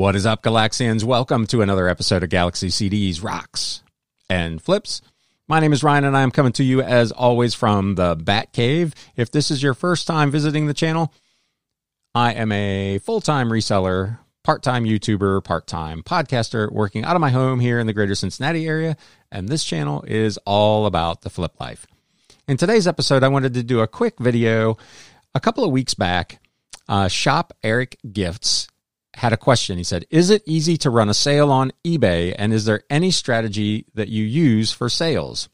What is up, Galaxians? Welcome to another episode of Galaxy CDs, Rocks, and Flips. My name is Ryan, and I am coming to you as always from the Bat Cave. If this is your first time visiting the channel, I am a full time reseller, part time YouTuber, part time podcaster working out of my home here in the greater Cincinnati area, and this channel is all about the flip life. In today's episode, I wanted to do a quick video. A couple of weeks back, uh, Shop Eric Gifts had a question. He said, Is it easy to run a sale on eBay? And is there any strategy that you use for sales?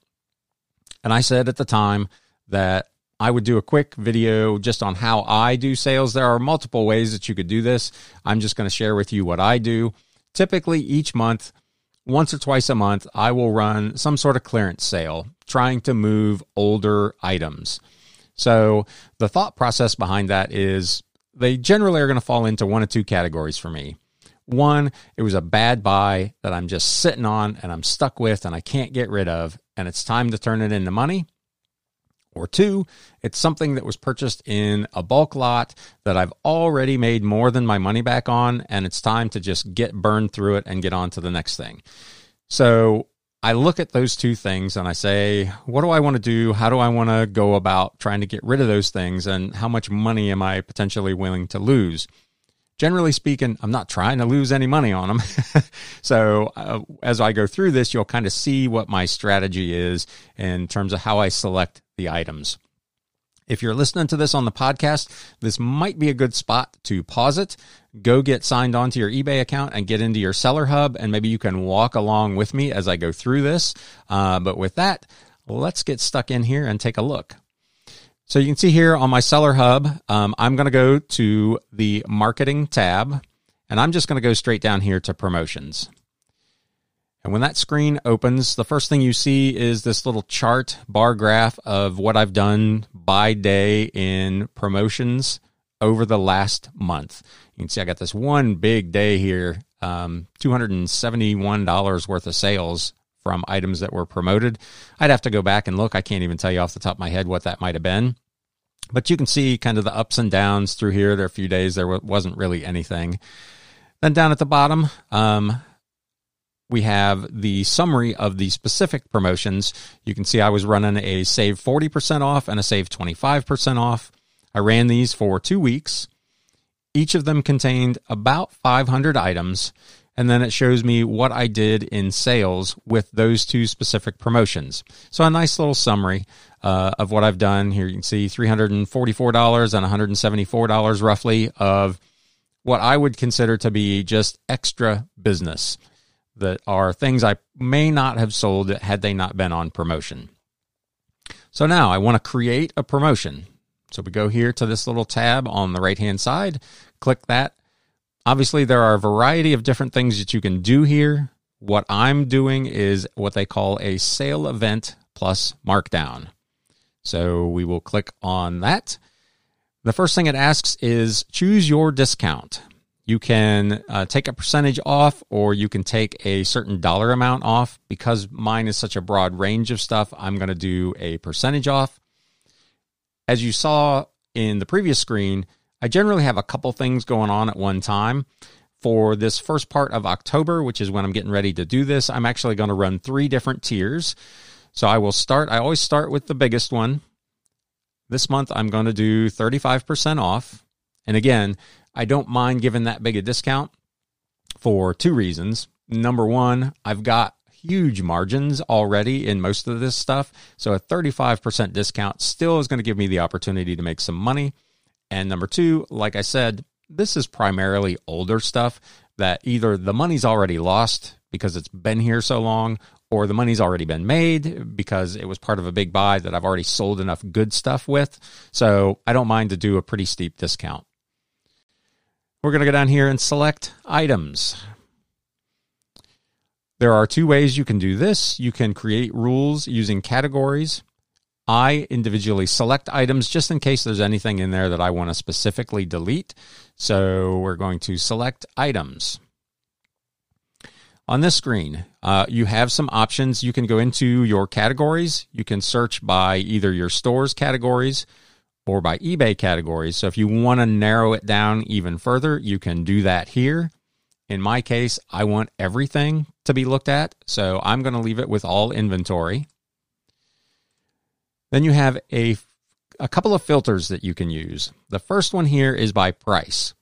And I said at the time that I would do a quick video just on how I do sales. There are multiple ways that you could do this. I'm just going to share with you what I do. Typically, each month, once or twice a month, I will run some sort of clearance sale trying to move older items. So, the thought process behind that is they generally are going to fall into one of two categories for me. One, it was a bad buy that I'm just sitting on and I'm stuck with and I can't get rid of, and it's time to turn it into money. Or two, it's something that was purchased in a bulk lot that I've already made more than my money back on, and it's time to just get burned through it and get on to the next thing. So I look at those two things and I say, what do I want to do? How do I want to go about trying to get rid of those things? And how much money am I potentially willing to lose? Generally speaking, I'm not trying to lose any money on them. so uh, as I go through this, you'll kind of see what my strategy is in terms of how I select the items. If you're listening to this on the podcast, this might be a good spot to pause it, go get signed on to your eBay account and get into your seller hub, and maybe you can walk along with me as I go through this. Uh, but with that, let's get stuck in here and take a look. So you can see here on my seller hub, um, I'm going to go to the marketing tab, and I'm just going to go straight down here to promotions. And when that screen opens, the first thing you see is this little chart bar graph of what I've done by day in promotions over the last month. You can see I got this one big day here, um, $271 worth of sales from items that were promoted. I'd have to go back and look. I can't even tell you off the top of my head what that might have been. But you can see kind of the ups and downs through here. There are a few days there wasn't really anything. Then down at the bottom, um, we have the summary of the specific promotions. You can see I was running a save 40% off and a save 25% off. I ran these for two weeks. Each of them contained about 500 items. And then it shows me what I did in sales with those two specific promotions. So a nice little summary uh, of what I've done. Here you can see $344 and $174 roughly of what I would consider to be just extra business that are things I may not have sold had they not been on promotion. So now I want to create a promotion. So we go here to this little tab on the right hand side, click that. Obviously, there are a variety of different things that you can do here. What I'm doing is what they call a sale event plus markdown. So we will click on that. The first thing it asks is choose your discount. You can uh, take a percentage off or you can take a certain dollar amount off. Because mine is such a broad range of stuff, I'm going to do a percentage off. As you saw in the previous screen, I generally have a couple things going on at one time. For this first part of October, which is when I'm getting ready to do this, I'm actually going to run three different tiers. So I will start, I always start with the biggest one. This month, I'm going to do 35% off. And again, I don't mind giving that big a discount for two reasons. Number one, I've got huge margins already in most of this stuff. So a 35% discount still is going to give me the opportunity to make some money. And number two, like I said, this is primarily older stuff that either the money's already lost because it's been here so long, or the money's already been made because it was part of a big buy that I've already sold enough good stuff with. So I don't mind to do a pretty steep discount. We're going to go down here and select items. There are two ways you can do this. You can create rules using categories. I individually select items just in case there's anything in there that I want to specifically delete. So we're going to select items. On this screen, uh, you have some options. You can go into your categories. You can search by either your store's categories or by eBay categories. So if you want to narrow it down even further, you can do that here. In my case, I want everything to be looked at, so I'm going to leave it with all inventory. Then you have a, a couple of filters that you can use. The first one here is by price.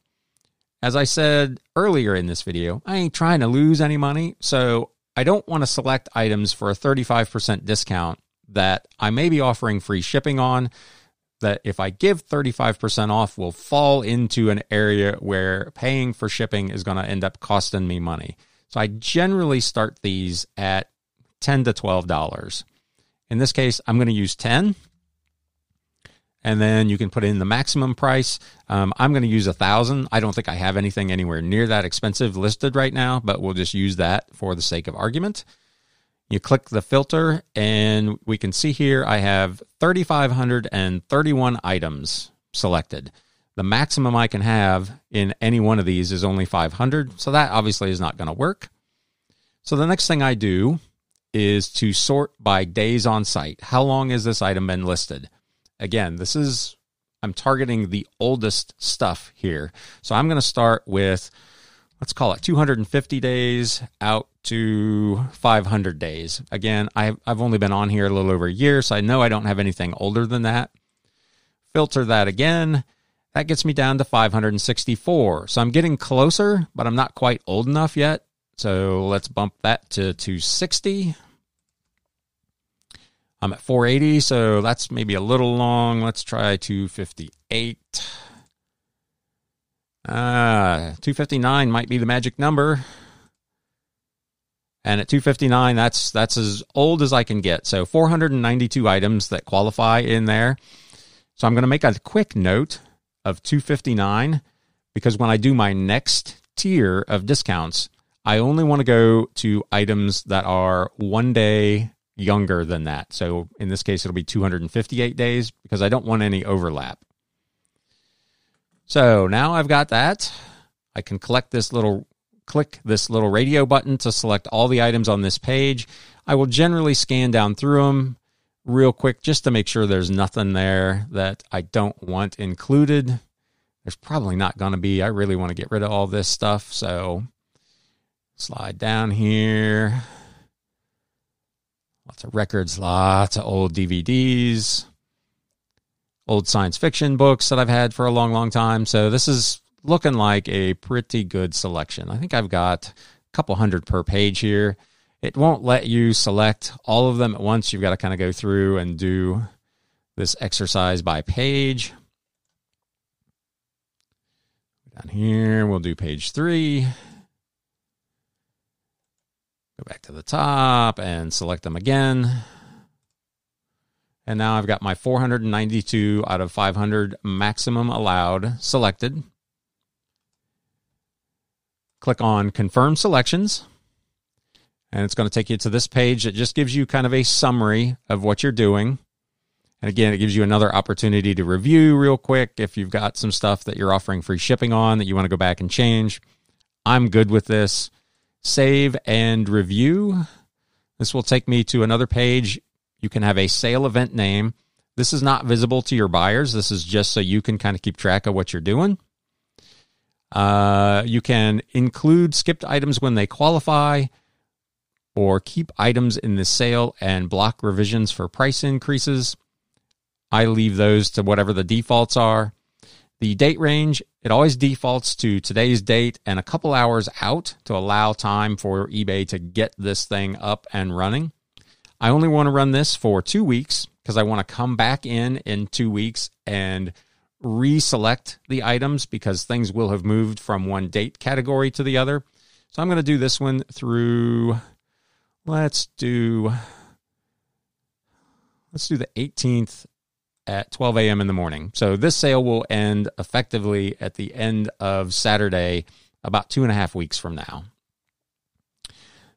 As I said earlier in this video, I ain't trying to lose any money, so I don't want to select items for a 35% discount that I may be offering free shipping on. That if I give 35% off, will fall into an area where paying for shipping is going to end up costing me money. So I generally start these at 10 to $12. In this case, I'm going to use 10 and then you can put in the maximum price. Um, I'm going to use a thousand. I don't think I have anything anywhere near that expensive listed right now, but we'll just use that for the sake of argument. You click the filter, and we can see here I have 3,531 items selected. The maximum I can have in any one of these is only 500, so that obviously is not going to work. So the next thing I do is to sort by days on site. How long has this item been listed? Again, this is, I'm targeting the oldest stuff here. So I'm going to start with, let's call it 250 days out to 500 days. Again, I've, I've only been on here a little over a year, so I know I don't have anything older than that. Filter that again. That gets me down to 564. So I'm getting closer, but I'm not quite old enough yet. So let's bump that to 260. I'm at 480, so that's maybe a little long. Let's try 258. Uh, 259 might be the magic number. And at 259, that's that's as old as I can get. So 492 items that qualify in there. So I'm going to make a quick note of 259 because when I do my next tier of discounts, I only want to go to items that are one day younger than that. So in this case, it'll be 258 days because I don't want any overlap. So now I've got that. I can collect this little click this little radio button to select all the items on this page. I will generally scan down through them real quick just to make sure there's nothing there that I don't want included. There's probably not going to be. I really want to get rid of all this stuff. So slide down here. Lots of records, lots of old DVDs, old science fiction books that I've had for a long, long time. So this is looking like a pretty good selection. I think I've got a couple hundred per page here. It won't let you select all of them at once. You've got to kind of go through and do this exercise by page. Down here, we'll do page three. Go back to the top and select them again. And now I've got my 492 out of 500 maximum allowed selected. Click on Confirm Selections. And it's going to take you to this page that just gives you kind of a summary of what you're doing. And again, it gives you another opportunity to review real quick if you've got some stuff that you're offering free shipping on that you want to go back and change. I'm good with this save and review. This will take me to another page. You can have a sale event name. This is not visible to your buyers. This is just so you can kind of keep track of what you're doing. Uh, you can include skipped items when they qualify or keep items in the sale and block revisions for price increases. I leave those to whatever the defaults are. The date range, it always defaults to today's date and a couple hours out to allow time for eBay to get this thing up and running. I only want to run this for two weeks because I want to come back in in two weeks and reselect the items because things will have moved from one date category to the other. So I'm going to do this one through, let's do, let's do the 18th at 12 a.m. in the morning. So this sale will end effectively at the end of Saturday, about two and a half weeks from now.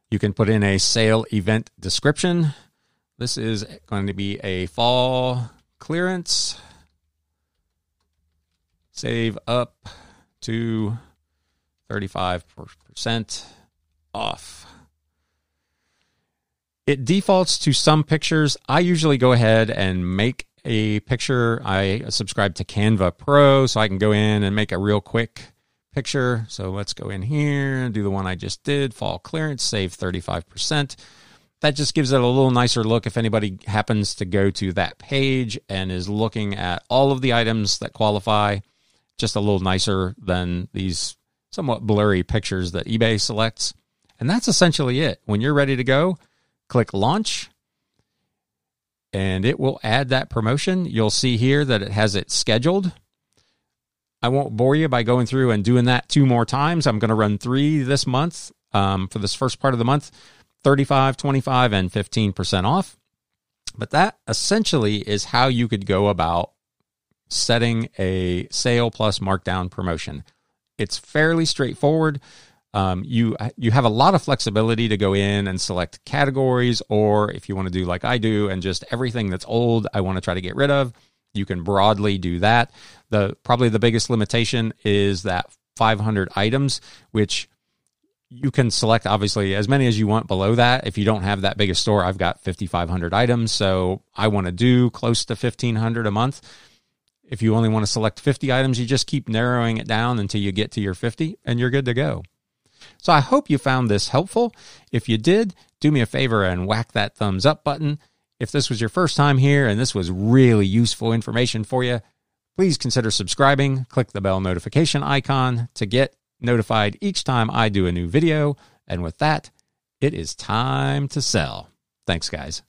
You can put in a sale event description. This is going to be a fall clearance. Save up to 35% off. It defaults to some pictures. I usually go ahead and make a picture. I subscribe to Canva Pro so I can go in and make a real quick picture. So let's go in here and do the one I just did fall clearance, save 35%. That just gives it a little nicer look if anybody happens to go to that page and is looking at all of the items that qualify, just a little nicer than these somewhat blurry pictures that eBay selects. And that's essentially it. When you're ready to go, click launch and it will add that promotion. You'll see here that it has it scheduled. I won't bore you by going through and doing that two more times. I'm going to run three this month um, for this first part of the month 35, 25, and 15% off. But that essentially is how you could go about setting a sale plus markdown promotion. It's fairly straightforward. Um, you you have a lot of flexibility to go in and select categories, or if you want to do like I do and just everything that's old, I want to try to get rid of. You can broadly do that. The probably the biggest limitation is that 500 items, which you can select obviously as many as you want below that. If you don't have that big a store, I've got 5,500 items, so I want to do close to 1,500 a month. If you only want to select 50 items, you just keep narrowing it down until you get to your 50 and you're good to go. So I hope you found this helpful. If you did, do me a favor and whack that thumbs up button. If this was your first time here and this was really useful information for you, please consider subscribing. Click the bell notification icon to get notified each time I do a new video. And with that, it is time to sell. Thanks, guys.